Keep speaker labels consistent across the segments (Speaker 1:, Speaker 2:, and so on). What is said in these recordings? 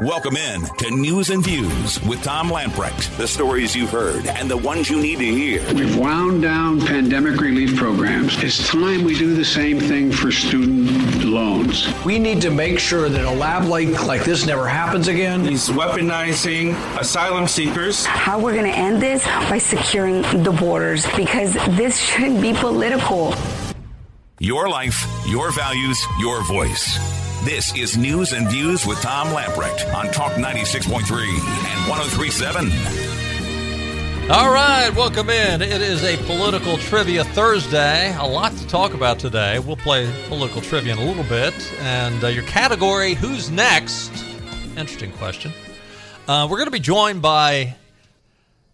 Speaker 1: Welcome in to News and Views with Tom Lamprecht. The stories you've heard and the ones you need to hear.
Speaker 2: We've wound down pandemic relief programs. It's time we do the same thing for student loans.
Speaker 3: We need to make sure that a lab like, like this never happens again.
Speaker 4: He's weaponizing asylum seekers.
Speaker 5: How we're going to end this by securing the borders because this shouldn't be political.
Speaker 1: Your life, your values, your voice. This is News and Views with Tom Lamprecht on Talk 96.3 and 1037.
Speaker 6: All right, welcome in. It is a political trivia Thursday. A lot to talk about today. We'll play political trivia in a little bit. And uh, your category, who's next? Interesting question. Uh, we're going to be joined by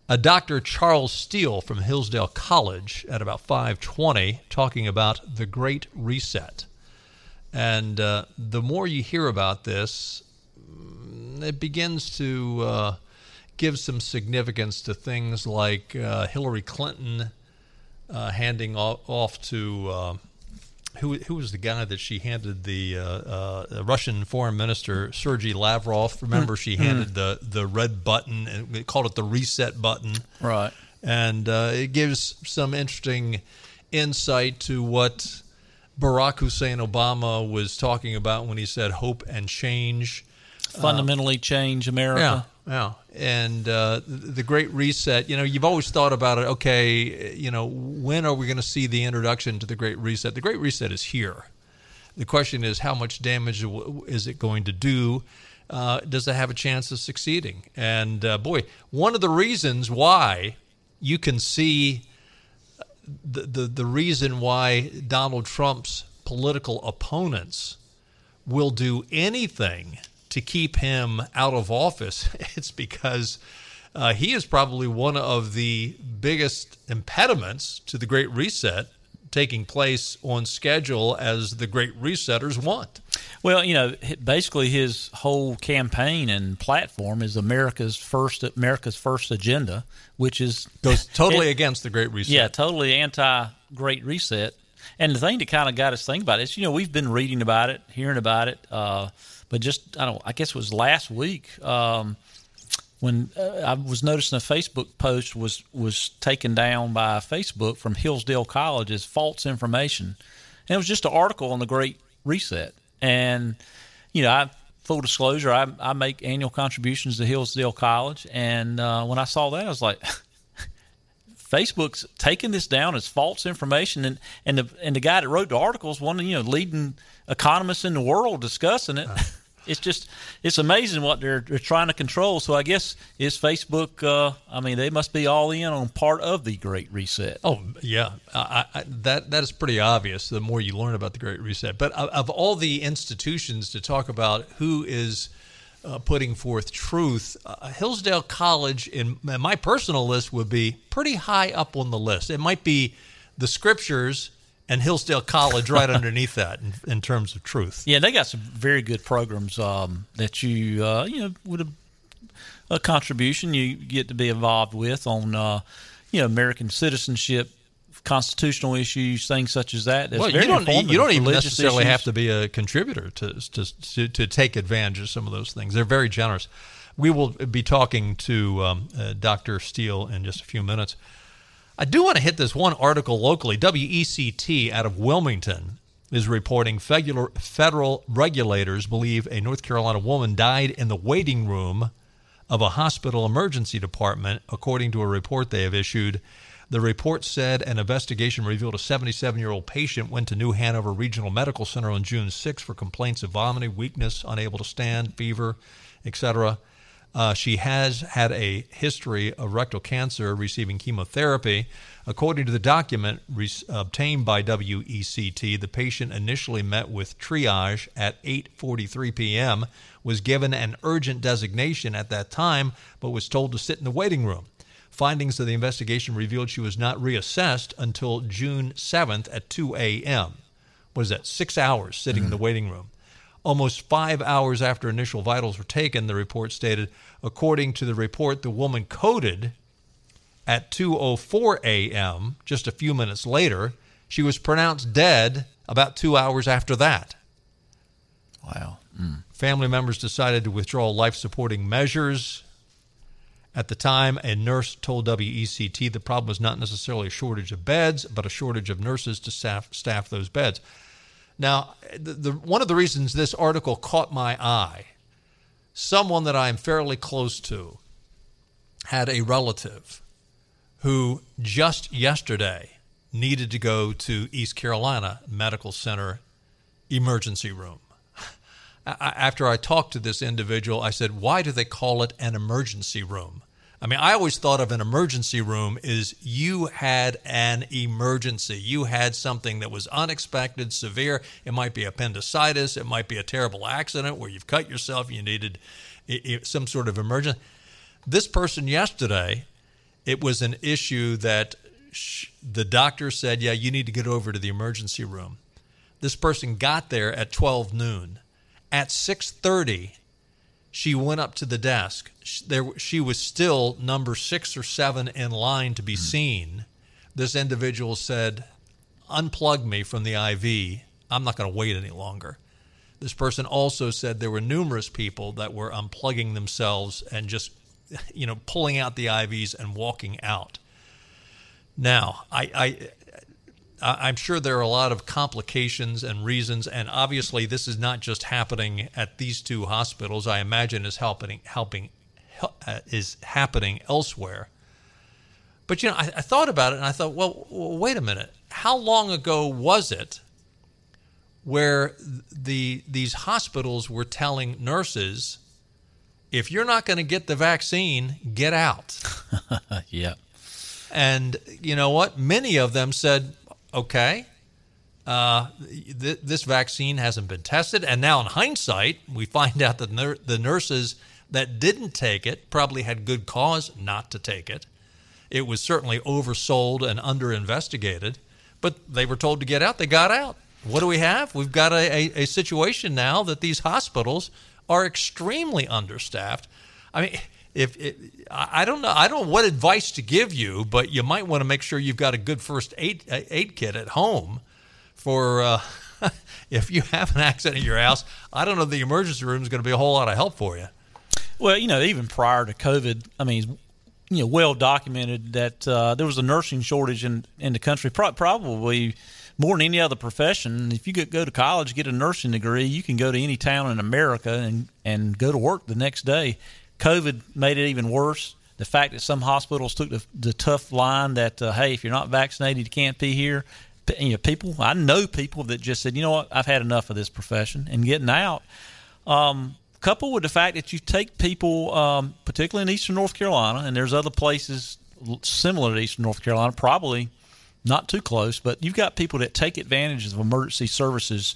Speaker 6: a Dr. Charles Steele from Hillsdale College at about 520 talking about the Great Reset. And uh, the more you hear about this, mm, it begins to uh, give some significance to things like uh, Hillary Clinton uh, handing off, to uh, who, who was the guy that she handed the uh, Russian foreign minister Sergei Lavrov. Remember, she handed mm. the the red button and called it the reset button.
Speaker 7: Right.
Speaker 6: And it gives some interesting insight to what Barack Hussein Obama was talking about when he said hope and change.
Speaker 7: Fundamentally uh, change America.
Speaker 6: Yeah, yeah. And uh, the Great Reset, you know, you've always thought about it, okay, you know, when are we going to see the introduction to the Great Reset? The Great Reset is here. The question is, how much damage is it going to do? Uh, does it have a chance of succeeding? And uh, boy, one of the reasons why you can see the, the, the reason why Donald Trump's political opponents will do anything to keep him out of office, it's because uh, he is probably one of the biggest impediments to the Great Reset taking place on schedule as the Great Resetters want.
Speaker 7: Well, you know, basically his whole campaign and platform is America's first America's first agenda, which is
Speaker 6: goes totally it, against the Great Reset.
Speaker 7: Yeah, totally anti Great Reset. And the thing that kind of got us thinking about it is, you know, we've been reading about it, hearing about it, uh, but just I don't. I guess it was last week. Um, when uh, I was noticing a Facebook post was was taken down by Facebook from Hillsdale College as false information, and it was just an article on the Great Reset. And you know, I full disclosure, I, I make annual contributions to Hillsdale College, and uh, when I saw that, I was like. Facebook's taking this down as false information, and and the and the guy that wrote the article is one of you know leading economists in the world discussing it. It's just it's amazing what they're, they're trying to control. So I guess is Facebook. Uh, I mean, they must be all in on part of the Great Reset.
Speaker 6: Oh yeah, I, I, that that is pretty obvious. The more you learn about the Great Reset, but of, of all the institutions to talk about who is uh, putting forth truth, uh, Hillsdale College in, in my personal list would be pretty high up on the list. It might be the scriptures and Hillsdale College right underneath that in, in, terms of truth.
Speaker 7: Yeah, they got some very good programs um, that you uh, you know would a, a, contribution you get to be involved with on uh, you know American citizenship. Constitutional issues, things such as that.
Speaker 6: That's well, you don't you don't even necessarily issues. have to be a contributor to, to, to to take advantage of some of those things. They're very generous. We will be talking to um, uh, Dr. Steele in just a few minutes. I do want to hit this one article locally. WECT out of Wilmington is reporting federal regulators believe a North Carolina woman died in the waiting room of a hospital emergency department, according to a report they have issued. The report said an investigation revealed a 77 year old patient went to New Hanover Regional Medical Center on June 6 for complaints of vomiting, weakness, unable to stand, fever, etc. Uh, she has had a history of rectal cancer receiving chemotherapy. According to the document re- obtained by WECT, the patient initially met with triage at 8:43 p.m., was given an urgent designation at that time, but was told to sit in the waiting room. Findings of the investigation revealed she was not reassessed until June 7th at 2 a.m. What is that? Six hours sitting mm-hmm. in the mm-hmm. waiting room. Almost five hours after initial vitals were taken, the report stated, according to the report, the woman coded at 2:04 a.m. Just a few minutes later, she was pronounced dead about two hours after that.
Speaker 7: Wow.
Speaker 6: Mm. Family members decided to withdraw life supporting measures. At the time, a nurse told WECT the problem was not necessarily a shortage of beds, but a shortage of nurses to staff, staff those beds. Now, the, the, one of the reasons this article caught my eye, someone that I am fairly close to had a relative who just yesterday needed to go to East Carolina Medical Center emergency room. After I talked to this individual, I said, Why do they call it an emergency room? I mean, I always thought of an emergency room is you had an emergency. You had something that was unexpected, severe. It might be appendicitis. It might be a terrible accident where you've cut yourself. You needed some sort of emergency. This person yesterday, it was an issue that the doctor said, "Yeah, you need to get over to the emergency room." This person got there at 12 noon. At 6:30, she went up to the desk. She, there, she was still number six or seven in line to be hmm. seen. This individual said, "Unplug me from the IV. I'm not going to wait any longer." This person also said there were numerous people that were unplugging themselves and just, you know, pulling out the IVs and walking out. Now, I, I I'm sure there are a lot of complications and reasons, and obviously this is not just happening at these two hospitals. I imagine is helping helping uh, is happening elsewhere. But you know, I, I, thought about it and I thought, well, well, wait a minute. How long ago was it where the these hospitals were telling nurses, if you're not going to get the vaccine, get out?
Speaker 7: yeah.
Speaker 6: And you know what? Many of them said, okay, uh, th- this vaccine hasn't been tested. And now, in hindsight, we find out that nur- the nurses that didn't take it probably had good cause not to take it. It was certainly oversold and under investigated, but they were told to get out. They got out. What do we have? We've got a, a, a situation now that these hospitals are extremely understaffed. I mean, if it, I don't know, I don't know what advice to give you, but you might want to make sure you've got a good first aid uh, aid kit at home for uh, if you have an accident in your house. I don't know the emergency room is going to be a whole lot of help for you.
Speaker 7: Well, you know, even prior to COVID, I mean, you know, well documented that uh, there was a nursing shortage in in the country, Pro- probably more than any other profession. If you could go to college, get a nursing degree, you can go to any town in America and and go to work the next day COVID made it even worse. The fact that some hospitals took the, the tough line that uh, hey, if you're not vaccinated, you can't be here. You know, people I know people that just said, you know what, I've had enough of this profession and getting out. Um, coupled with the fact that you take people, um, particularly in Eastern North Carolina, and there's other places similar to Eastern North Carolina, probably not too close, but you've got people that take advantage of emergency services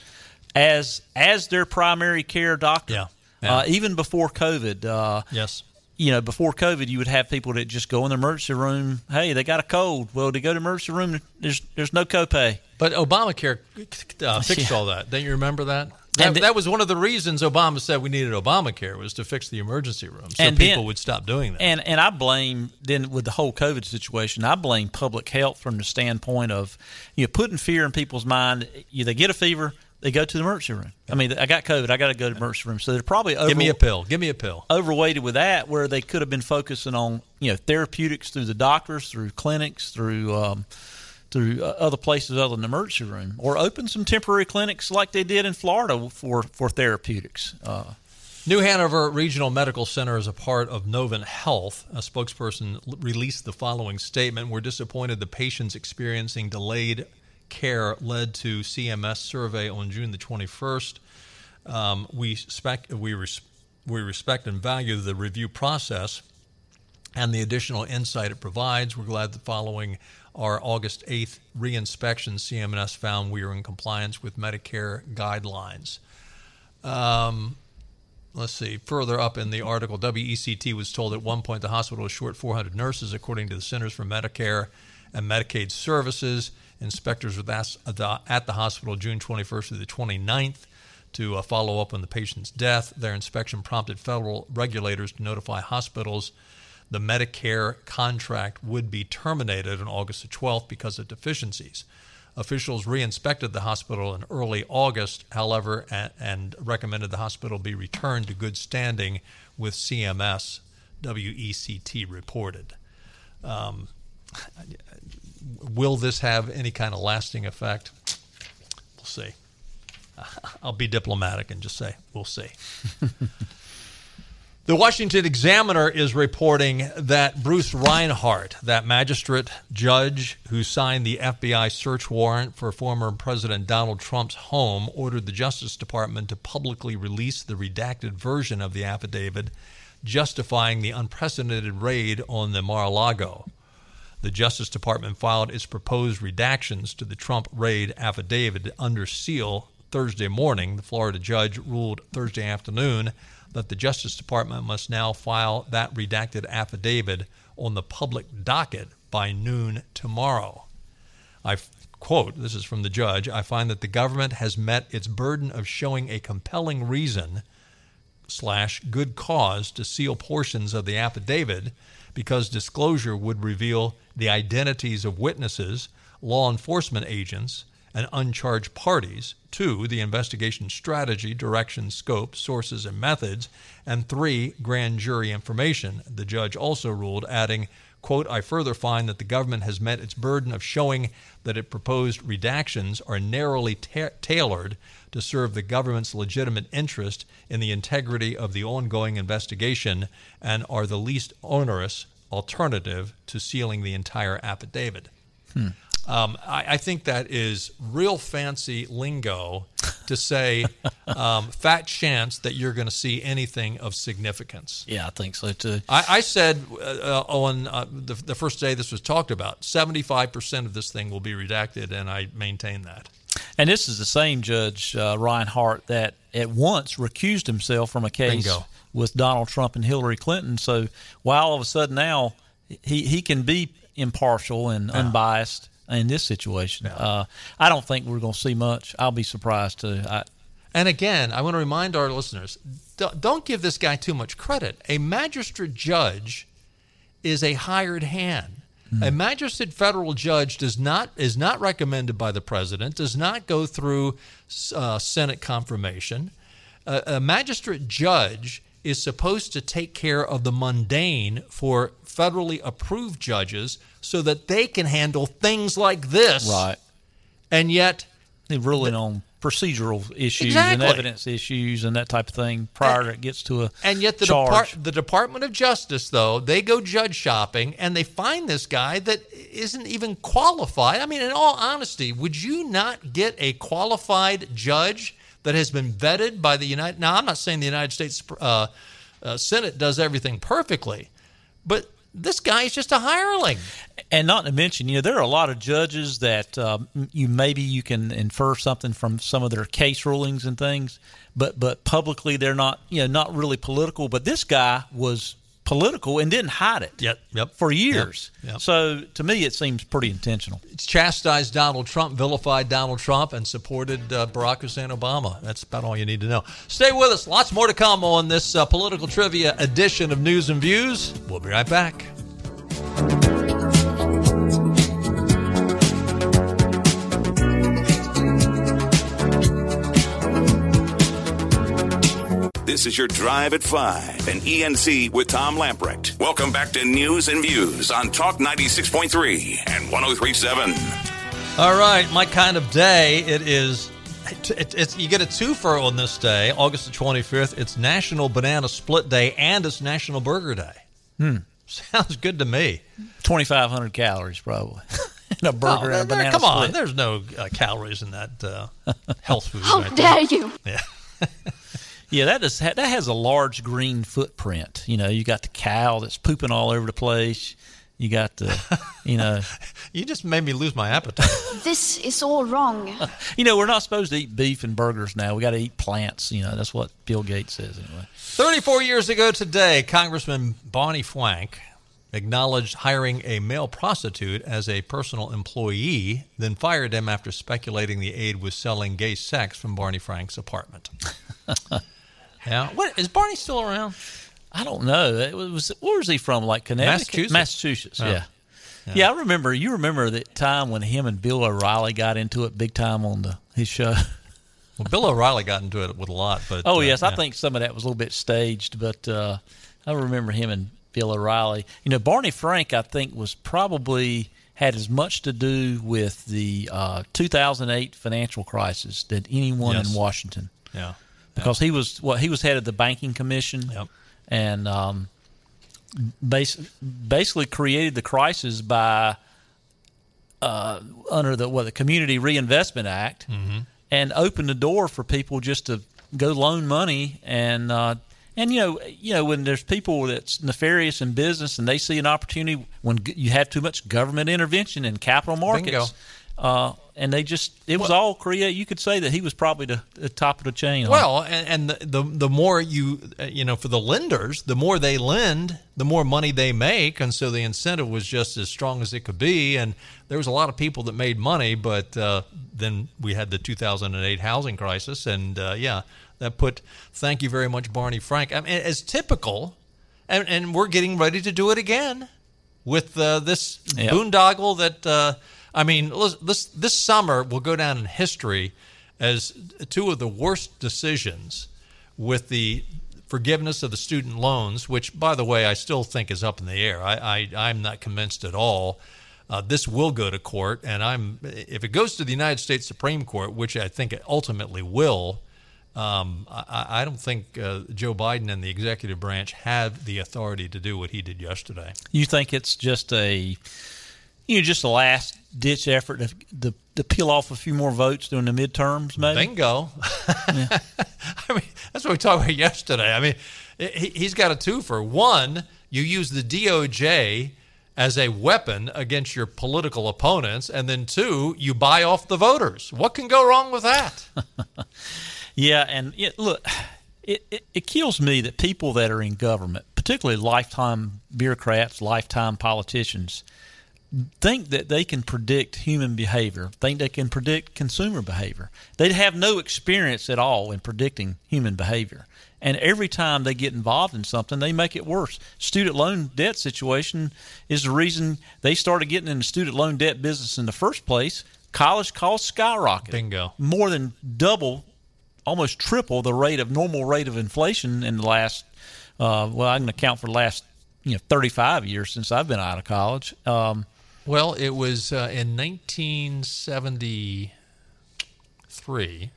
Speaker 7: as as their primary care doctor.
Speaker 6: Yeah.
Speaker 7: Yeah. Uh, even before COVID. Uh,
Speaker 6: yes.
Speaker 7: You know, before COVID, you would have people that just go in the emergency room. Hey, they got a cold. Well, to go to the emergency room, there's there's no copay.
Speaker 6: But Obamacare uh, fixed yeah. all that. Don't you remember that? That, that, was one of the reasons Obama said we needed Obamacare was to fix the emergency room, so people then, would stop doing that.
Speaker 7: And and I blame then with the whole COVID situation, I blame public health from the standpoint of you know putting fear in people's mind. You they get a fever, they go to the emergency room. I mean, I got COVID. I got to go to the emergency room. So they're probably over,
Speaker 6: give me a pill. Give me a pill.
Speaker 7: Overweighted with that, where they could have been focusing on you know therapeutics through the doctors, through clinics, through um, through uh, other places other than the emergency room, or open some temporary clinics like they did in Florida for for therapeutics. Uh,
Speaker 6: New Hanover Regional Medical Center is a part of Novant Health. A spokesperson released the following statement: "We're disappointed the patients experiencing delayed care led to CMS survey on June the 21st. Um, we, spec- we, res- we respect and value the review process and the additional insight it provides. We're glad that following our August 8th reinspection, CMS found we are in compliance with Medicare guidelines. Um, let's see, further up in the article, WECT was told at one point the hospital was short 400 nurses, according to the Centers for Medicare and Medicaid Services. Inspectors were at the hospital June 21st through the 29th to uh, follow up on the patient's death. Their inspection prompted federal regulators to notify hospitals the Medicare contract would be terminated on August the 12th because of deficiencies. Officials re-inspected the hospital in early August, however, and, and recommended the hospital be returned to good standing with CMS. WECT reported. Um, will this have any kind of lasting effect? We'll see. I'll be diplomatic and just say we'll see. the Washington Examiner is reporting that Bruce Reinhart, that magistrate judge who signed the FBI search warrant for former President Donald Trump's home, ordered the Justice Department to publicly release the redacted version of the affidavit justifying the unprecedented raid on the Mar a Lago. The Justice Department filed its proposed redactions to the Trump raid affidavit under seal Thursday morning. The Florida judge ruled Thursday afternoon that the Justice Department must now file that redacted affidavit on the public docket by noon tomorrow. I quote, this is from the judge, I find that the government has met its burden of showing a compelling reason slash good cause to seal portions of the affidavit because disclosure would reveal the identities of witnesses, law enforcement agents, and uncharged parties. Two, the investigation strategy, direction, scope, sources, and methods. And three, grand jury information. The judge also ruled, adding, quote, I further find that the government has met its burden of showing that its proposed redactions are narrowly ta- tailored to serve the government's legitimate interest in the integrity of the ongoing investigation and are the least onerous alternative to sealing the entire affidavit. Hmm. Um, I, I, think that is real fancy lingo to say um, fat chance that you're going to see anything of significance.
Speaker 7: Yeah, I think so too.
Speaker 6: I, I said uh, on uh, the, the first day this was talked about, 75% of this thing will be redacted, and I maintain that.
Speaker 7: And this is the same Judge uh, Reinhart that at once recused himself from a case
Speaker 6: Bingo.
Speaker 7: with Donald Trump and Hillary Clinton. So while all of a sudden now he, he can be impartial and unbiased in this situation, yeah. uh, I don't think we're going to see much. I'll be surprised to. I,
Speaker 6: and again, I want to remind our listeners don't give this guy too much credit. A magistrate judge is a hired hand. Mm-hmm. A magistrate federal judge does not is not recommended by the president. Does not go through uh, Senate confirmation. Uh, a magistrate judge is supposed to take care of the mundane for federally approved judges, so that they can handle things like this.
Speaker 7: Right.
Speaker 6: And yet,
Speaker 7: they're ruling the, on procedural issues exactly. and evidence issues and that type of thing prior to it gets to a
Speaker 6: and yet the,
Speaker 7: Depart-
Speaker 6: the Department of Justice though they go judge shopping and they find this guy that isn't even qualified. I mean, in all honesty, would you not get a qualified judge that has been vetted by the United? Now, I'm not saying the United States uh, uh, Senate does everything perfectly, but this guy is just a hireling.
Speaker 7: And not to mention, you know, there are a lot of judges that uh, you maybe you can infer something from some of their case rulings and things, but but publicly they're not, you know, not really political. But this guy was political and didn't hide it.
Speaker 6: Yep, yep.
Speaker 7: For years. Yep, yep. So to me, it seems pretty intentional.
Speaker 6: It's chastised Donald Trump, vilified Donald Trump, and supported uh, Barack Hussein Obama. That's about all you need to know. Stay with us. Lots more to come on this uh, political trivia edition of News and Views. We'll be right back.
Speaker 1: Is your Drive at 5 and ENC with Tom Lamprecht. Welcome back to News and Views on Talk 96.3 and 1037.
Speaker 6: All right, my kind of day. It is. It's, it's, you get a twofer on this day, August the 25th. It's National Banana Split Day and it's National Burger Day.
Speaker 7: Hmm.
Speaker 6: Sounds good to me.
Speaker 7: 2,500 calories, probably. in a burger oh, and a banana
Speaker 6: Come
Speaker 7: split.
Speaker 6: on, there's no uh, calories in that uh, health food.
Speaker 8: How
Speaker 6: right
Speaker 8: dare
Speaker 6: there.
Speaker 8: you?
Speaker 6: Yeah.
Speaker 7: Yeah, that is that has a large green footprint. You know, you got the cow that's pooping all over the place. You got the, you know.
Speaker 6: you just made me lose my appetite.
Speaker 8: this is all wrong.
Speaker 7: you know, we're not supposed to eat beef and burgers now. We got to eat plants. You know, that's what Bill Gates says anyway.
Speaker 6: 34 years ago today, Congressman Barney Frank acknowledged hiring a male prostitute as a personal employee, then fired him after speculating the aide was selling gay sex from Barney Frank's apartment. Yeah. What is Barney still around?
Speaker 7: I don't know. It was where was he from? Like Connecticut,
Speaker 6: Massachusetts.
Speaker 7: Massachusetts.
Speaker 6: Oh.
Speaker 7: Yeah. Yeah. yeah. I remember. You remember that time when him and Bill O'Reilly got into it big time on the his show.
Speaker 6: Well, Bill O'Reilly got into it with a lot, but
Speaker 7: oh uh, yes, yeah. I think some of that was a little bit staged, but uh, I remember him and Bill O'Reilly. You know, Barney Frank, I think, was probably had as much to do with the uh, 2008 financial crisis than anyone yes. in Washington.
Speaker 6: Yeah,
Speaker 7: because he was well, he was head of the banking commission,
Speaker 6: yep.
Speaker 7: and um, bas- basically created the crisis by uh, under the what the Community Reinvestment Act,
Speaker 6: mm-hmm.
Speaker 7: and opened the door for people just to go loan money and uh, and you know, you know, when there's people that's nefarious in business and they see an opportunity when you have too much government intervention in capital markets, uh, and they just it was well, all create. You could say that he was probably the, the top of the chain.
Speaker 6: Well, and, and the, the, the more you you know for the lenders, the more they lend, the more money they make, and so the incentive was just as strong as it could be. And there was a lot of people that made money, but uh, then we had the 2008 housing crisis, and uh, yeah that put thank you very much Barney Frank. I mean, as typical, and, and we're getting ready to do it again with uh, this yep. boondoggle that uh, I mean, this this summer will go down in history as two of the worst decisions with the forgiveness of the student loans, which, by the way, I still think is up in the air. I, I am not convinced at all. Uh, this will go to court, and I'm if it goes to the United States Supreme Court, which I think it ultimately will. Um, I, I, don't think uh, Joe Biden and the executive branch have the authority to do what he did yesterday.
Speaker 7: You think it's just a, you know, just the last ditch effort to, to, to peel off a few more votes during the midterms, maybe?
Speaker 6: Bingo. Yeah. I mean, that's what we talked about yesterday. I mean, he, he's got a two for one. You use the DOJ as a weapon against your political opponents, and then two, you buy off the voters. What can go wrong with that?
Speaker 7: Yeah, and it, look, it, it, it kills me that people that are in government, particularly lifetime bureaucrats, lifetime politicians, think that they can predict human behavior, think they can predict consumer behavior. They have no experience at all in predicting human behavior. And every time they get involved in something, they make it worse. Student loan debt situation is the reason they started getting in the student loan debt business in the first place. College costs skyrocketed.
Speaker 6: Bingo.
Speaker 7: More than double almost triple the rate of normal rate of inflation in the last. Uh, well, I can account for the last you know 35 years since I've been out of college. Um,
Speaker 6: well, it was uh, in 1973.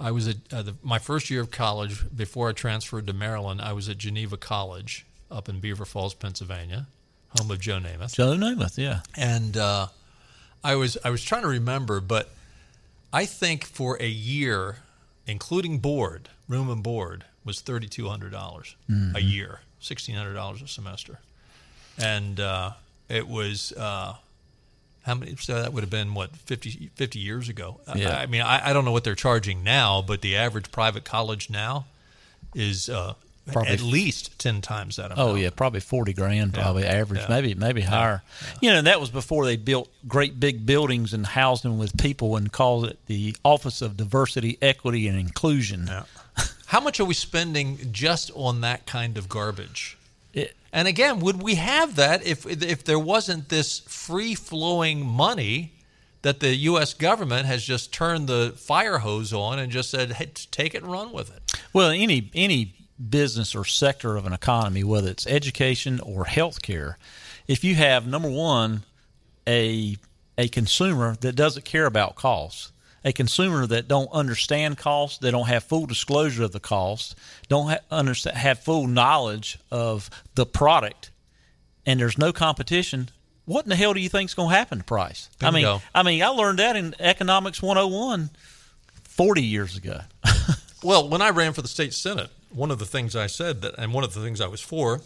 Speaker 6: I was at uh, the, my first year of college before I transferred to Maryland. I was at Geneva College up in Beaver Falls, Pennsylvania, home of Joe Namath.
Speaker 7: Joe Namath, yeah.
Speaker 6: And uh, I was I was trying to remember, but I think for a year including board, room and board, was thirty two hundred dollars mm-hmm. a year, sixteen hundred dollars a semester, and uh, it was uh, how many? So that would have been what 50, 50 years ago. Yeah. I, I mean, I, I, don't know what they're charging now, but the average private college now is uh, Probably at least ten times that amount.
Speaker 7: Oh yeah, probably forty grand, probably yeah. average, yeah. maybe maybe higher. Yeah. You know, that was before they built great big buildings and housed them with people and called it the Office of Diversity, Equity, and Inclusion.
Speaker 6: How much are we spending just on that kind of garbage? And again, would we have that if if there wasn't this free flowing money? that the U.S. government has just turned the fire hose on and just said, "Hey, take it and run with it."
Speaker 7: Well, any any business or sector of an economy, whether it's education or healthcare, if you have number one a a consumer that doesn't care about costs, a consumer that don't understand costs, they don't have full disclosure of the cost, don't ha- understand, have full knowledge of the product, and there's no competition. What in the hell do you think is going to happen to price? I mean, I mean, I learned that in economics 101 40 years ago.
Speaker 6: well, when I ran for the state senate, one of the things I said that, and one of the things I was for,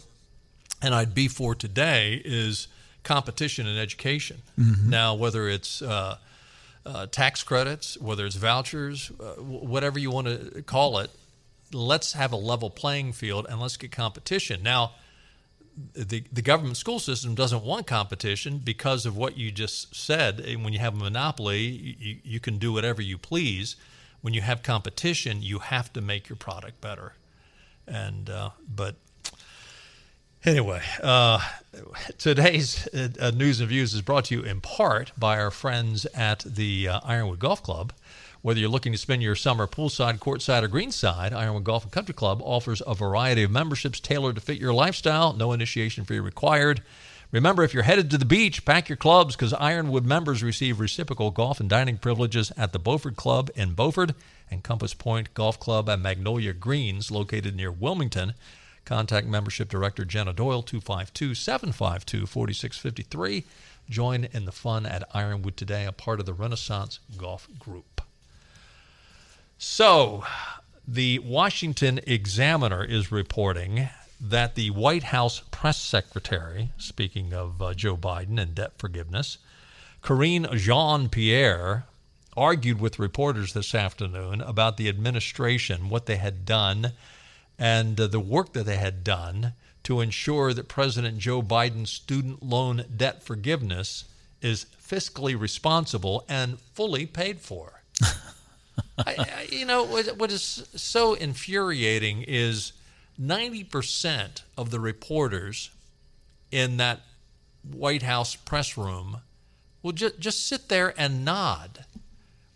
Speaker 6: and I'd be for today, is competition in education. Mm-hmm. Now, whether it's uh, uh, tax credits, whether it's vouchers, uh, whatever you want to call it, let's have a level playing field and let's get competition. Now, the the government school system doesn't want competition because of what you just said. And When you have a monopoly, you, you can do whatever you please. When you have competition, you have to make your product better and uh, but Anyway, uh, today's uh, news and views is brought to you in part by our friends at the uh, Ironwood Golf Club. Whether you're looking to spend your summer poolside, courtside, or greenside, Ironwood Golf and Country Club offers a variety of memberships tailored to fit your lifestyle. No initiation fee required. Remember, if you're headed to the beach, pack your clubs because Ironwood members receive reciprocal golf and dining privileges at the Beaufort Club in Beaufort and Compass Point Golf Club at Magnolia Greens, located near Wilmington. Contact Membership Director Jenna Doyle, 252 752 4653. Join in the fun at Ironwood today, a part of the Renaissance Golf Group. So, the Washington Examiner is reporting that the White House press secretary, speaking of uh, Joe Biden and debt forgiveness, Karine Jean Pierre, argued with reporters this afternoon about the administration, what they had done, and uh, the work that they had done to ensure that President Joe Biden's student loan debt forgiveness is fiscally responsible and fully paid for. I, I, you know, what, what is so infuriating is 90% of the reporters in that White House press room will just, just sit there and nod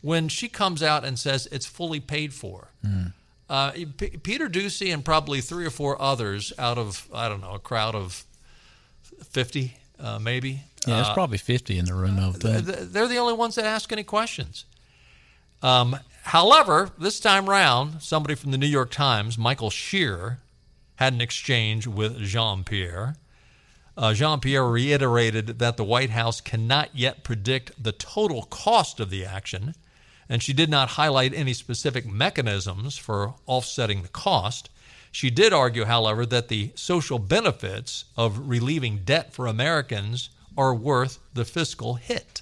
Speaker 6: when she comes out and says it's fully paid for. Mm. Uh, P- Peter Doocy and probably three or four others out of, I don't know, a crowd of 50, uh, maybe.
Speaker 7: Yeah, there's uh, probably 50 in the room, I think.
Speaker 6: They're the only ones that ask any questions. Um, However, this time round, somebody from the New York Times, Michael Shear, had an exchange with Jean Pierre. Uh, Jean Pierre reiterated that the White House cannot yet predict the total cost of the action, and she did not highlight any specific mechanisms for offsetting the cost. She did argue, however, that the social benefits of relieving debt for Americans are worth the fiscal hit.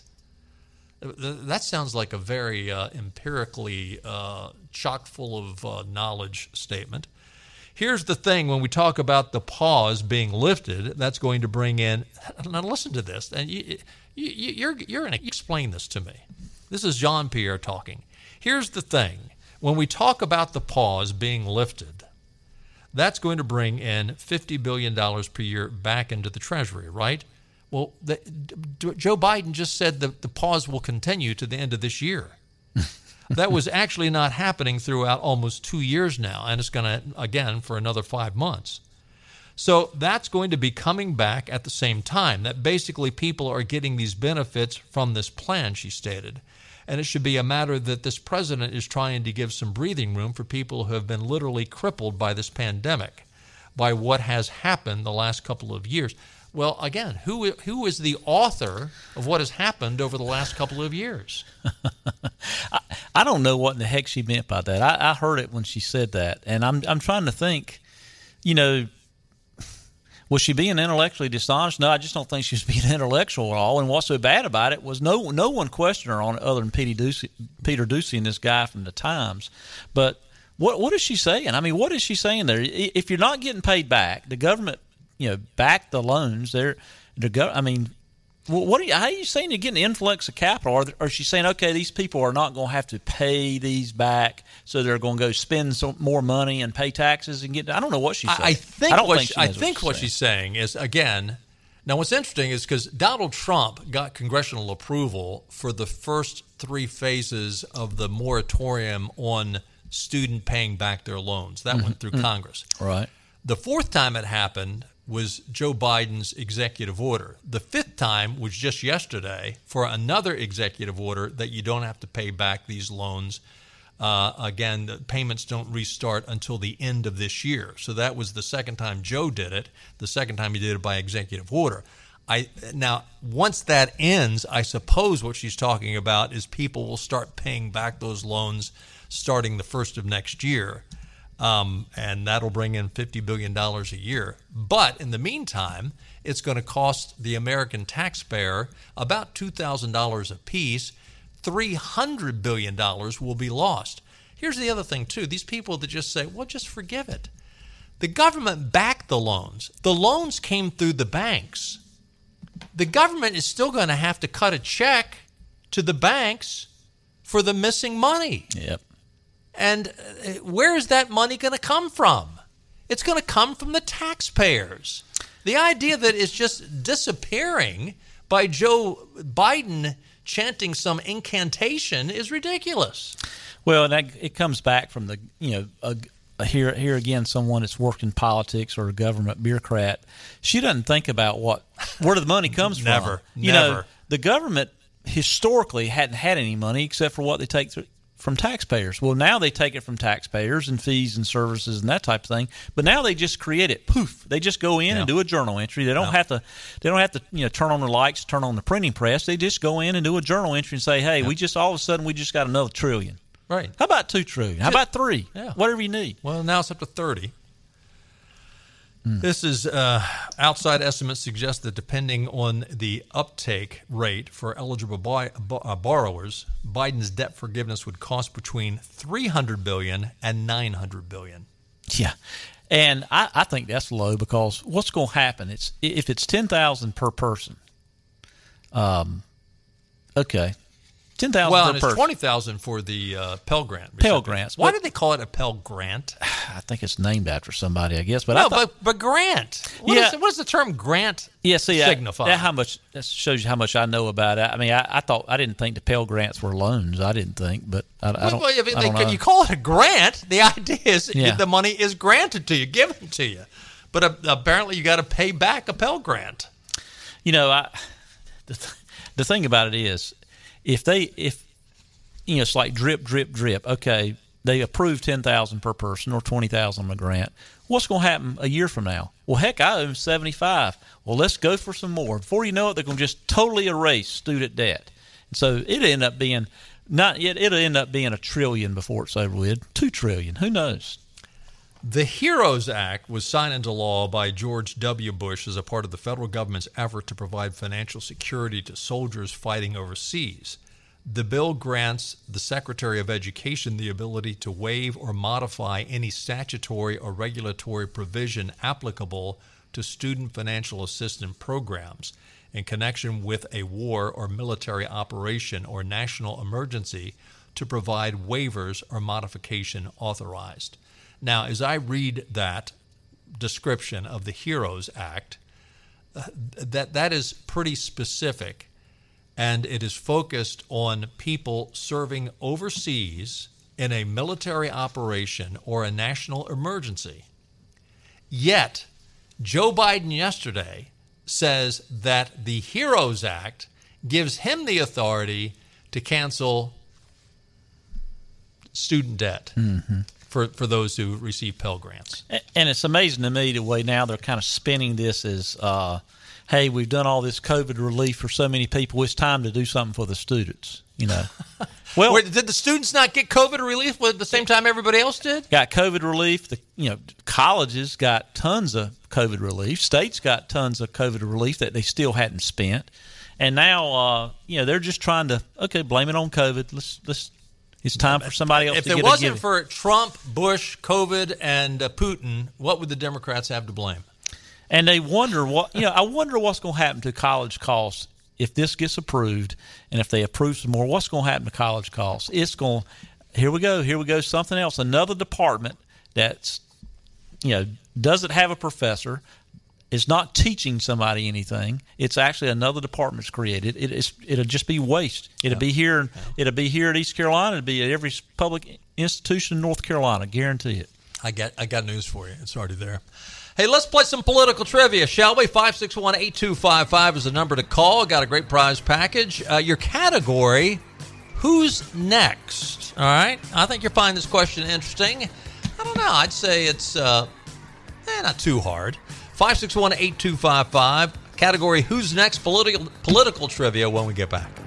Speaker 6: That sounds like a very uh, empirically uh, chock full of uh, knowledge statement. Here's the thing when we talk about the pause being lifted, that's going to bring in. Now, listen to this, and you, you, you're, you're going to explain this to me. This is Jean Pierre talking. Here's the thing when we talk about the pause being lifted, that's going to bring in $50 billion per year back into the Treasury, right? Well, the, Joe Biden just said that the pause will continue to the end of this year. that was actually not happening throughout almost two years now, and it's going to, again, for another five months. So that's going to be coming back at the same time. That basically people are getting these benefits from this plan, she stated. And it should be a matter that this president is trying to give some breathing room for people who have been literally crippled by this pandemic, by what has happened the last couple of years. Well, again, who who is the author of what has happened over the last couple of years?
Speaker 7: I, I, don't know what in the heck she meant by that. I, I heard it when she said that, and I'm I'm trying to think. You know, was she being intellectually dishonest? No, I just don't think she was being intellectual at all. And what's so bad about it was no no one questioned her on it other than Peter Doocy, Peter Doocy and this guy from the Times. But what what is she saying? I mean, what is she saying there? If you're not getting paid back, the government you know back the loans. They're to go. I mean, what are you, how are you saying you're getting the influx of capital? Or, or is she saying, okay, these people are not going to have to pay these back, so they're going to go spend some more money and pay taxes and get? I don't know what she's saying.
Speaker 6: I think I what, think, she, I think what, she's, saying. is again. Now, what's interesting is because Donald Trump got congressional approval for the first three phases of the moratorium on student paying back their loans. That mm-hmm. went through mm-hmm. Congress.
Speaker 7: Right.
Speaker 6: The fourth time it happened, was Joe Biden's executive order. The fifth time was just yesterday for another executive order that you don't have to pay back these loans. Uh, again, the payments don't restart until the end of this year. So that was the second time Joe did it. The second time he did it by executive order. I now once that ends, I suppose what she's talking about is people will start paying back those loans starting the first of next year. Um, and that'll bring in $50 billion a year. But in the meantime, it's going to cost the American taxpayer about $2,000 a piece. $300 billion will be lost. Here's the other thing, too these people that just say, well, just forgive it. The government backed the loans, the loans came through the banks. The government is still going to have to cut a check to the banks for the missing money.
Speaker 7: Yep.
Speaker 6: And uh, where is that money going to come from? It's going to come from the taxpayers. The idea that it's just disappearing by Joe Biden chanting some incantation is ridiculous.
Speaker 7: Well, that, it comes back from the you know a, a here here again someone that's worked in politics or a government bureaucrat. She doesn't think about what where the money comes
Speaker 6: never,
Speaker 7: from. You
Speaker 6: never.
Speaker 7: know, the government historically hadn't had any money except for what they take through, from taxpayers. Well, now they take it from taxpayers and fees and services and that type of thing. But now they just create it. Poof! They just go in
Speaker 6: Yeah.
Speaker 7: and do a journal entry. They don't
Speaker 6: Yeah.
Speaker 7: have to. They don't have to. You know, turn on the lights, turn on the printing press. They just go in and do a journal entry and say, "Hey, we just all of a sudden we just got another trillion.
Speaker 6: Right.
Speaker 7: How about two trillion? How about three?
Speaker 6: Yeah.
Speaker 7: Whatever you need."
Speaker 6: Well, now it's up to 30.
Speaker 7: Hmm.
Speaker 6: This is uh, outside estimates suggest that depending on the uptake rate for eligible buy, uh, borrowers, Biden's debt forgiveness would cost between 300 billion and 900 billion.
Speaker 7: Yeah, and I, I think that's low because what's going to happen? It's if it's ten thousand per person. Um, okay, ten thousand
Speaker 6: Well,
Speaker 7: per person.
Speaker 6: 20,000 for the uh, Pell Grant.
Speaker 7: Pell. Grants,
Speaker 6: Why
Speaker 7: but-
Speaker 6: did they call it a Pell Grant?
Speaker 7: I think it's named after somebody, I guess. But I
Speaker 6: no,
Speaker 7: thought,
Speaker 6: but, but grant. What,
Speaker 7: Yeah.
Speaker 6: is, what does the term grant
Speaker 7: yeah, see, I-
Speaker 6: signify?
Speaker 7: that how much that shows you how much I know about it. I mean, I, I thought I didn't think the Pell Grants were loans. I didn't think, but I, I don't.
Speaker 6: well, if
Speaker 7: I don't know.
Speaker 6: you call it a grant, the idea is
Speaker 7: Yeah.
Speaker 6: the money is granted to you, given to you. But uh, apparently, you got to pay back a Pell Grant.
Speaker 7: you know, I the, th- the thing about it is, if they if you know, it's like drip, drip, drip. Okay, they approve ten thousand per person or twenty thousand on a grant. What's going to happen a year from now? Well, heck, I owe seventy five. Well, let's go for some more. Before you know it, they're going to just totally erase student debt. And so it'll end up being not yet. It'll end up being a trillion before it's over with. Two trillion. Who knows?
Speaker 6: The HEROES Act was signed into law by George W. Bush as a part of the federal government's effort to provide financial security to soldiers fighting overseas. The bill grants the Secretary of Education the ability to waive or modify any statutory or regulatory provision applicable to student financial assistance programs in connection with a war or military operation or national emergency to provide waivers or modification authorized. Now, as I read that description of the HEROES Act, uh, that that is pretty specific, and it is focused on people serving overseas in a military operation or a national emergency. Yet, Joe Biden yesterday says that the HEROES Act gives him the authority to cancel student debt for, for those who receive Pell Grants.
Speaker 7: And it's amazing to me the way now they're kind of spinning this as, uh, hey, we've done all this COVID relief for so many people. It's time to do something for the students. You know, well,
Speaker 6: Wait, did the students not get COVID relief at the same time everybody else did?
Speaker 7: got COVID relief. The you know colleges got tons of COVID relief. States got tons of COVID relief that they still hadn't spent, and now uh, you know they're just trying to okay blame it on COVID. Let's let's. It's time for somebody else
Speaker 6: If it wasn't for Trump, Bush, COVID, and uh, Putin, what would the Democrats have to blame?
Speaker 7: and they wonder what you know. I wonder what's going to happen to college costs if this gets approved, and if they approve some more. What's going to happen to college costs? It's going. Here we go. Here we go. Something else. Another department that's you know doesn't have a professor. Is not teaching somebody anything. It's actually another department's created. It is. It'll just be waste. It'll be here. It'll be here at East Carolina. It'll be at every public institution in North Carolina. Guarantee it.
Speaker 6: I got I got news for you. It's already there. Hey, let's play some political trivia, shall we? 561-8255 is the number to call. Got a great prize package. Uh, your category, who's next? All right. I think you'll find this question interesting. I don't know. I'd say it's uh, eh, not too hard. 561-8255. Category, who's next? Political political trivia when we get back.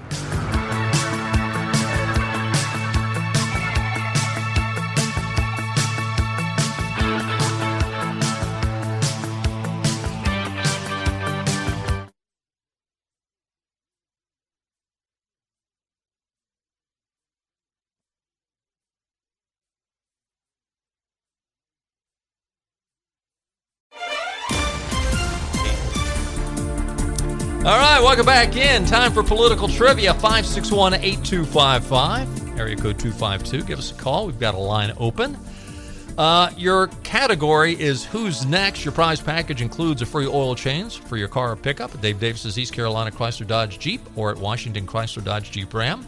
Speaker 6: Welcome back in. Time for political trivia 561 8255, area code 252. Give us a call. We've got a line open. Uh, your category is Who's Next? Your prize package includes a free oil change for your car or pickup at Dave Davis's East Carolina Chrysler Dodge Jeep or at Washington Chrysler Dodge Jeep Ram.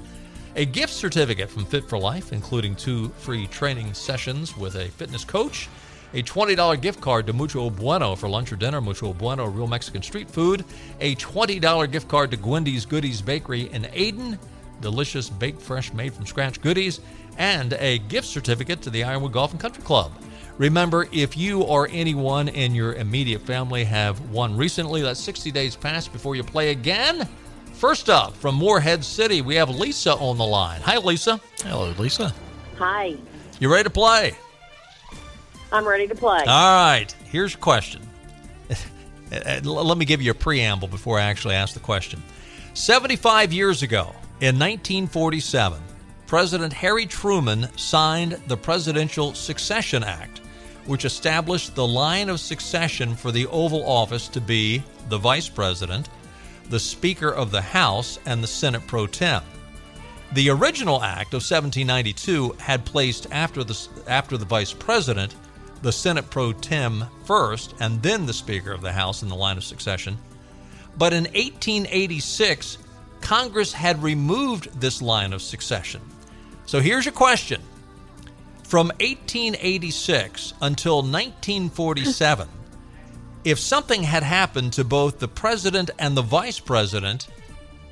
Speaker 6: A gift certificate from Fit for Life, including two free training sessions with a fitness coach. A $20 gift card to Mucho Bueno for lunch or dinner. Mucho Bueno, real Mexican street food. A $20 gift card to Gwendy's Goodies Bakery in Ayden. Delicious baked fresh made from scratch goodies and a gift certificate to the Ironwood Golf and Country Club. Remember, if you or anyone in your immediate family have won recently, let 60 days pass before you play again. First up, from Morehead City, we have Lisa on the line. Hi, Lisa.
Speaker 7: Hello, Lisa.
Speaker 9: Hi.
Speaker 6: You ready to play?
Speaker 9: I'm ready to play.
Speaker 6: All right. Here's your question. Uh, uh, let me give you a preamble before I actually ask the question. 75 years ago, in 1947, President Harry Truman signed the Presidential Succession Act, which established the line of succession for the Oval Office to be the Vice President, the Speaker of the House, and the Senate pro tem. The original act of 1792 had placed after the, after the Vice President the Senate pro tem first and then the Speaker of the House in the line of succession. But in 1886, Congress had removed this line of succession. So here's your question. From 1886 until 1947, if something had happened to both the president and the vice president,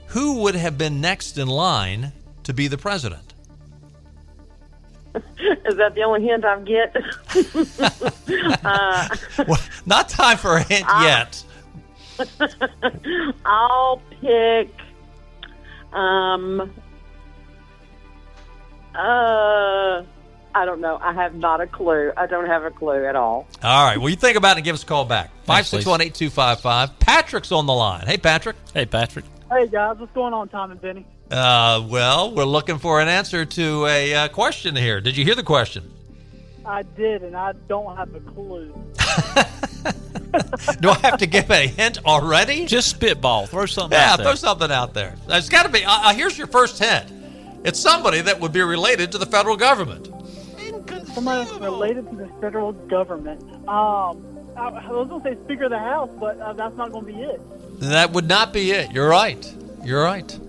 Speaker 6: who would have been next in line to be the president?
Speaker 9: Is that the only hint I get?
Speaker 6: uh, well, not time for a hint I'll, yet.
Speaker 9: I'll pick um, uh, I don't know. I have not a clue. I don't have a clue at all.
Speaker 6: All right. Well, you think about it and give us a call back. 561 8255. Patrick's on the line. Hey, Patrick.
Speaker 7: Hey, Patrick.
Speaker 10: Hey, guys. What's going on, Tom and Benny?
Speaker 6: Uh, well, we're looking for an answer to a uh, question here. Did you hear the question?
Speaker 10: I did, and I don't have a clue.
Speaker 6: Do I have to give a hint already?
Speaker 7: Just spitball. Throw something
Speaker 6: yeah,
Speaker 7: out there.
Speaker 6: throw something out there. It's got to be. Uh, uh, here's your first hint. It's somebody that would be related to the federal government.
Speaker 10: Somebody related to the federal government. Um, I, I was going to say Speaker of the House, but uh, that's not going to be it.
Speaker 6: That would not be it. You're right. You're right.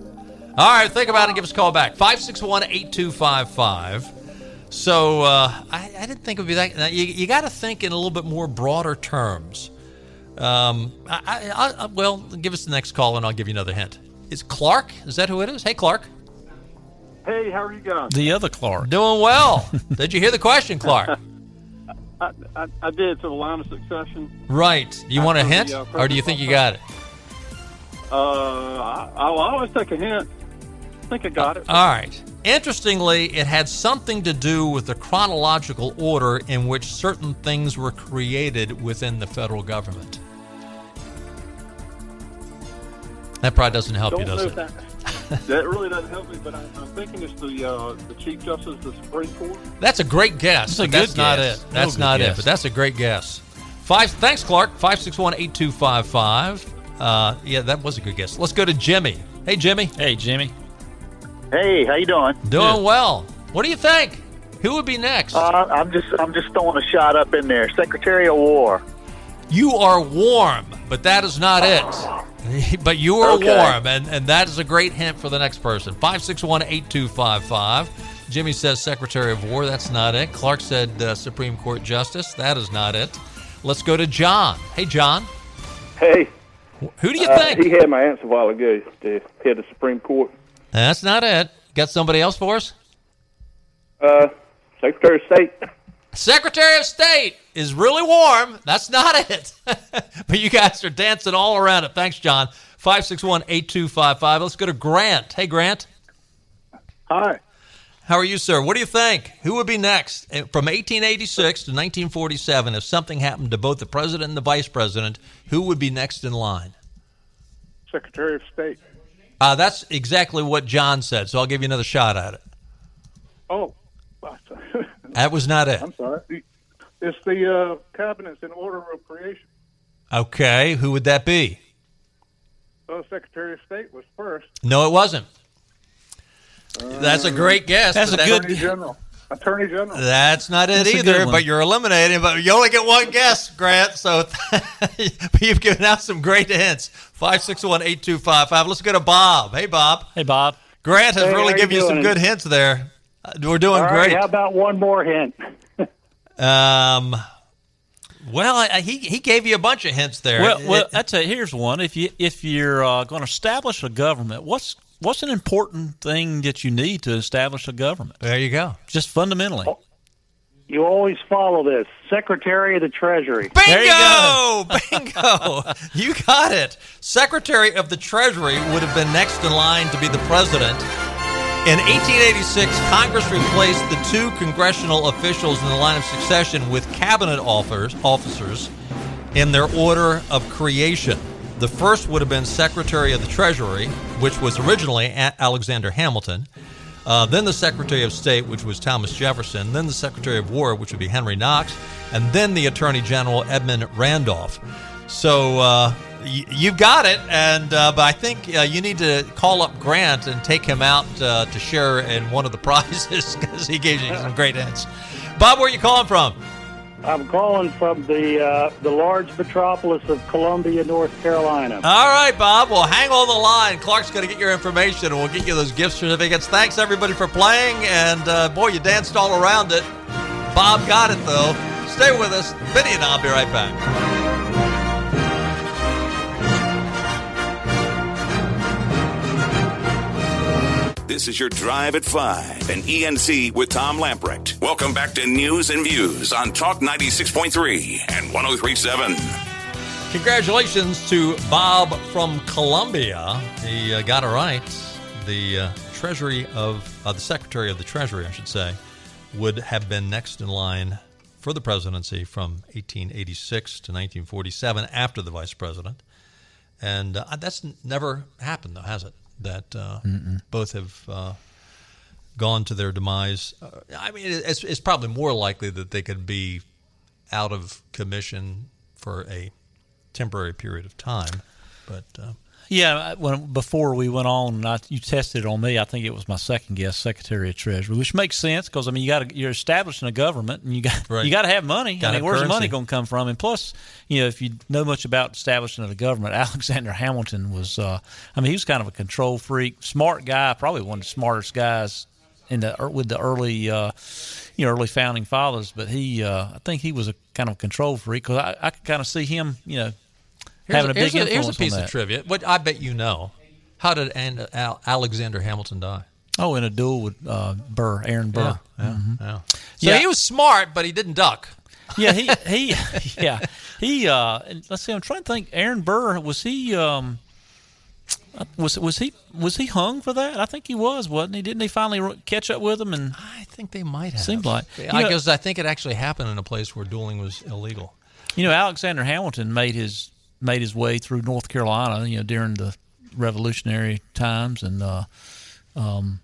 Speaker 6: All right, think about it and give us a call back. 561 8255. So uh, I, I, didn't think it would be that. You, you got to think in a little bit more broader terms. Um, I, I, well, give us the next call and I'll give you another hint. Is Clark? Is that who it is? Hey, Clark.
Speaker 11: Hey, how are you guys?
Speaker 7: The other Clark.
Speaker 6: Doing well. did you hear the question, Clark?
Speaker 11: I, I, I, did. So the line of succession.
Speaker 6: Right. You want a hint, the, uh, or do you think you got it?
Speaker 11: Uh, I, will always take a hint. I think I got it.
Speaker 6: All right. Interestingly, it had something to do with the chronological order in which certain things were created within the federal government. That probably doesn't help
Speaker 11: Don't
Speaker 6: you, does it?
Speaker 11: That, that really doesn't help me, but I, am thinking it's the uh, the Chief Justice of the Supreme Court.
Speaker 6: That's a great guess.
Speaker 7: That's,
Speaker 6: that's not it. That's not guess. it, but that's a great guess. Five. Thanks, Clark. Five six one eight two five five. Uh, yeah, that was a good guess. Let's go to Jimmy. Hey, Jimmy.
Speaker 7: Hey, Jimmy.
Speaker 12: Hey, how you doing?
Speaker 6: Doing Good. well. What do you think? Who would be next?
Speaker 12: Uh, I'm just I'm just throwing a shot up in there. Secretary of War.
Speaker 6: You are warm, but that is not it. but you are okay. warm, and, and that is a great hint for the next person. 561 8255. Jimmy says Secretary of War. That's not it. Clark said uh, Supreme Court Justice. That is not it. Let's go to John. Hey, John.
Speaker 13: Hey.
Speaker 6: Who do you
Speaker 13: uh,
Speaker 6: think?
Speaker 13: He had my answer a while ago to head the Supreme Court.
Speaker 6: That's not it. Got somebody else for us?
Speaker 13: Uh, Secretary of State.
Speaker 6: Secretary of State is really warm. That's not it. but you guys are dancing all around it. Thanks, John. 561 8255. Let's go to Grant. Hey, Grant.
Speaker 14: Hi.
Speaker 6: How are you, sir? What do you think? Who would be next? Eh, from 1886 to 1947, if something happened to both the president and the vice president, who would be next in line?
Speaker 14: Secretary of State.
Speaker 6: Uh, that's exactly what John said, so I'll give you another shot at it.
Speaker 14: Oh.
Speaker 6: that was not it.
Speaker 14: I'm sorry. It's the uh, cabinets in order of creation.
Speaker 6: Okay, who would that be?
Speaker 14: Well, Secretary of State was first.
Speaker 6: No, it wasn't. Uh, that's a great guess.
Speaker 7: That's a good.
Speaker 14: General. Attorney General.
Speaker 6: That's not it
Speaker 7: That's
Speaker 6: either, but you're eliminating. But you only get one guess, Grant. So you've given out some great hints. Five six one eight two five five. Let's go to Bob. Hey, Bob.
Speaker 7: Hey, Bob.
Speaker 6: Grant has
Speaker 12: Hey,
Speaker 6: really given
Speaker 12: you
Speaker 6: you some good hints there. Uh, We're doing
Speaker 12: All right,
Speaker 6: great.
Speaker 12: how about one more hint?
Speaker 6: Um, well, I, I- he he gave you a bunch of hints there.
Speaker 7: Well, well,
Speaker 6: It-
Speaker 7: that's a, here's one. If you if you're uh, going to establish a government, what's what's an important thing that you need to establish a government?
Speaker 6: there you go.
Speaker 7: Just fundamentally.
Speaker 12: Oh, you always follow this. Secretary of the Treasury.
Speaker 7: There you
Speaker 6: Bingo! Bingo! you got it. Secretary of the Treasury would have been next in line to be the president. In 1886, Congress replaced the two congressional officials in the line of succession with cabinet officers, officers in their order of creation. The first would have been Secretary of the Treasury, which was originally Alexander Hamilton. Uh, then the Secretary of State, which was Thomas Jefferson. Then the Secretary of War, which would be Henry Knox. And then the Attorney General, Edmund Randolph. So uh, y- you've got it. And uh, but I think uh, you need to call up Grant and take him out uh, to share in one of the prizes because he gave you some great hints. Bob, where are you calling from?
Speaker 12: I'm calling from the uh, the large metropolis of Columbia, North Carolina.
Speaker 6: All right, Bob. Well, hang on the line. Clark's going to get your information, and we'll get you those gift certificates. Thanks, everybody, for playing. And uh, boy, you danced all around it. Bob got it, though. Stay with us. Benny and I'll be right back.
Speaker 1: This is your Drive at 5 and ENC with Tom Lamprecht. Welcome back to News and Views on Talk 96.3 and 1037.
Speaker 6: Congratulations to Bob from Columbia. He uh, got it right. The uh, Treasury of uh, the Secretary of the Treasury, I should say, would have been next in line for the presidency from 1886 to 1947 after the vice president. And uh, that's never happened, though, has it? That uh, both have uh, gone to their demise. Uh, I mean, it's, it's probably more likely that they could be out of commission for a temporary period of time. But uh,
Speaker 7: Yeah, when before we went on, I, you tested it on me. I think it was my second guess, Secretary of Treasury, which makes sense because I mean you got you're establishing a government, and you got
Speaker 6: Right.
Speaker 7: you got to have money.
Speaker 6: Gotta
Speaker 7: I mean, where's the money going to come from? And plus, you know, if you know much about establishing a government, Alexander Hamilton was. Uh, I mean, he was kind of a control freak, smart guy, probably one of the smartest guys in the with the early. Uh, you know, early founding fathers, but he, uh, I think he was a kind of control freak because I, I could kind of see him, you know, having a big
Speaker 6: here's,
Speaker 7: influence
Speaker 6: here's a
Speaker 7: on
Speaker 6: piece
Speaker 7: that.
Speaker 6: of trivia. What I bet you know. How did An- Al- Alexander Hamilton die?
Speaker 7: Oh, in a duel with uh, Burr, Aaron Burr.
Speaker 6: Yeah,
Speaker 7: Mhm.
Speaker 6: yeah. So
Speaker 7: Yeah.
Speaker 6: he was smart, but he didn't duck.
Speaker 7: yeah, he he yeah he. Uh, let's see, I'm trying to think. Aaron Burr was he? Um, was was he was he hung for that? I think he was, wasn't he? Didn't he finally catch up with him? And
Speaker 6: I think they might have.
Speaker 7: Seemed like
Speaker 6: I
Speaker 7: you know,
Speaker 6: guess I think it actually happened in a place where dueling was illegal.
Speaker 7: you know Alexander Hamilton made his made his way through North Carolina. You know during the Revolutionary times, and uh, um,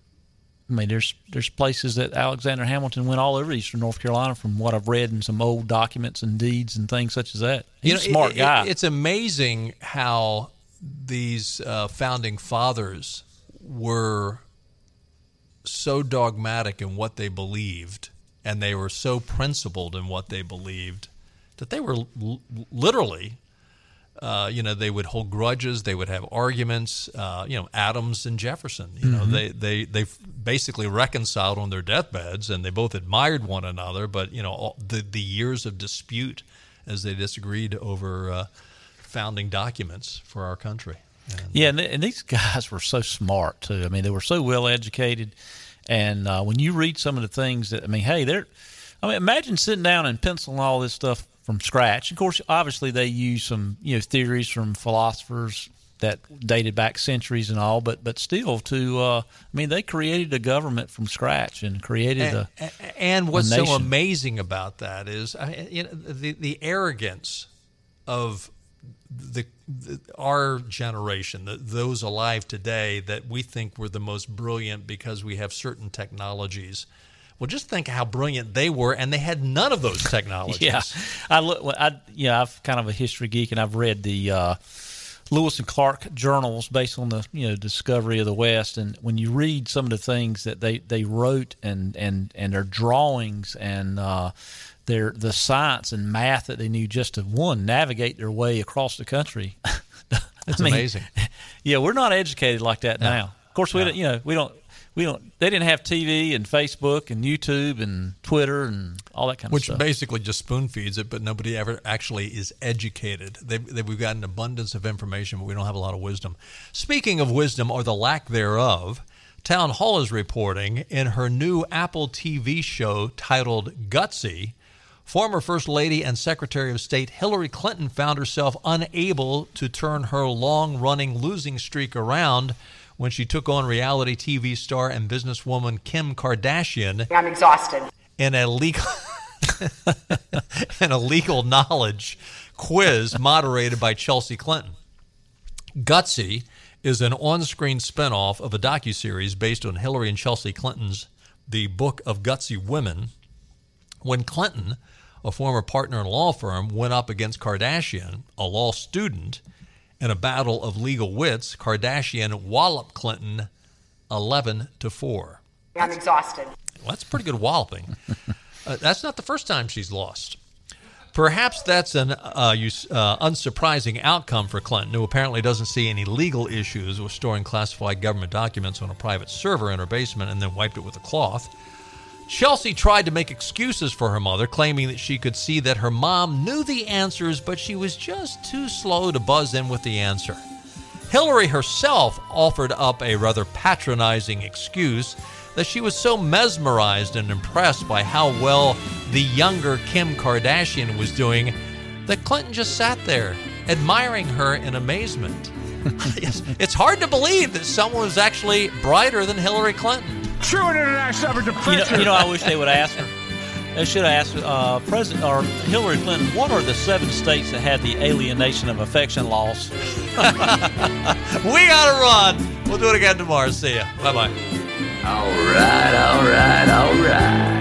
Speaker 7: I mean there's there's places that Alexander Hamilton went all over Eastern North Carolina, from what I've read in some old documents and deeds and things such as that. He's
Speaker 6: You
Speaker 7: a smart
Speaker 6: it- it-
Speaker 7: guy.
Speaker 6: it's amazing how these uh, founding fathers were so dogmatic in what they believed, and they were so principled in what they believed that they were l- literally. Uh, you know, they would hold grudges. They would have arguments. Uh, you know, Adams and Jefferson. You know,
Speaker 7: Mhm.
Speaker 6: they they they basically reconciled on their deathbeds, and they both admired one another. But you know, all, the the years of dispute as they disagreed over uh, founding documents for our country.
Speaker 7: Yeah, and, th- and these guys were so smart too. I mean, they were so well educated, and uh, when you read some of the things that I mean, hey, they're. I mean, imagine sitting down and penciling all this stuff from scratch. Of course, obviously they use some you know theories from philosophers that dated back centuries and all, but but still, to uh, I mean, they created a government from scratch and created
Speaker 6: And,
Speaker 7: a
Speaker 6: and what's
Speaker 7: a
Speaker 6: so amazing about that is, I you know, the the arrogance of the, the our generation, the, those alive today, that we think we're the most brilliant because we have certain technologies. Well, just think how brilliant they were, and they had none of those technologies.
Speaker 7: Yeah, I look. I yeah, I've kind of a history geek, and I've read the uh, Lewis and Clark journals based on the you know discovery of the West, and when you read some of the things that they, they wrote and and and their drawings and uh, their the science and math that they knew just to one navigate their way across the country.
Speaker 6: It's mean, amazing.
Speaker 7: Yeah, we're not educated like that no. now. Of course, we no. don't, you know we don't we don't. They didn't have TV and Facebook and YouTube and Twitter and all that kind
Speaker 6: Which
Speaker 7: of stuff.
Speaker 6: Which basically just spoon feeds it, but nobody ever actually is educated. They, they, we've got an abundance of information, but we don't have a lot of wisdom. Speaking of wisdom or the lack thereof, Town Hall is reporting in her new Apple TV show titled Gutsy. Former First Lady and Secretary of State Hillary Clinton found herself unable to turn her long running losing streak around when she took on reality TV star and businesswoman Kim Kardashian.
Speaker 15: I'm exhausted.
Speaker 6: In a legal, in a legal knowledge quiz moderated by Chelsea Clinton. Gutsy is an on-screen spinoff of a docuseries based on Hillary and Chelsea Clinton's The Book of Gutsy Women. When Clinton, a former partner in a law firm, went up against Kardashian, a law student, in a battle of legal wits, Kardashian walloped Clinton 11 to 4.
Speaker 15: I'm exhausted.
Speaker 6: Well, that's pretty good walloping. uh, that's not the first time she's lost. Perhaps that's an uh, uh, unsurprising outcome for Clinton, who apparently doesn't see any legal issues with storing classified government documents on a private server in her basement and then wiped it with a cloth. Chelsea tried to make excuses for her mother, claiming that she could see that her mom knew the answers, but she was just too slow to buzz in with the answer. Hillary herself offered up a rather patronizing excuse that she was so mesmerized and impressed by how well the younger Kim Kardashian was doing that Clinton just sat there, admiring her in amazement. it's hard to believe that someone was actually brighter than Hillary Clinton.
Speaker 16: True international average of
Speaker 7: you know, you know, I wish they would ask her. They should have asked uh, President or Hillary Clinton. What are the seven states that had the alienation of affection laws?
Speaker 6: we gotta run. We'll do it again tomorrow. See ya. Bye bye.
Speaker 17: All right. All right. All right.